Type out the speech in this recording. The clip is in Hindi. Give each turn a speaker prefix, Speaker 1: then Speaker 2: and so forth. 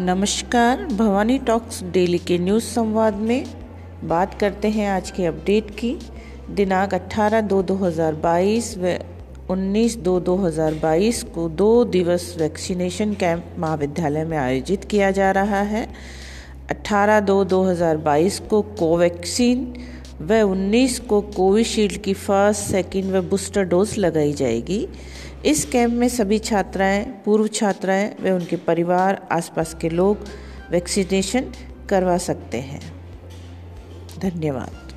Speaker 1: नमस्कार, भवानी टॉक्स डेली के न्यूज़ संवाद में बात करते हैं आज के अपडेट की। दिनांक 18 दो 2022 व 19 दो 2022 को दो दिवस वैक्सीनेशन कैंप महाविद्यालय में आयोजित किया जा रहा है। 18 दो 2022 को कोवैक्सीन व 19 को कोविशील्ड की फ़र्स्ट, सेकेंड व बूस्टर डोज लगाई जाएगी। इस कैंप में सभी छात्राएँ, पूर्व छात्राएँ व उनके परिवार, आसपास के लोग वैक्सीनेशन करवा सकते हैं। धन्यवाद।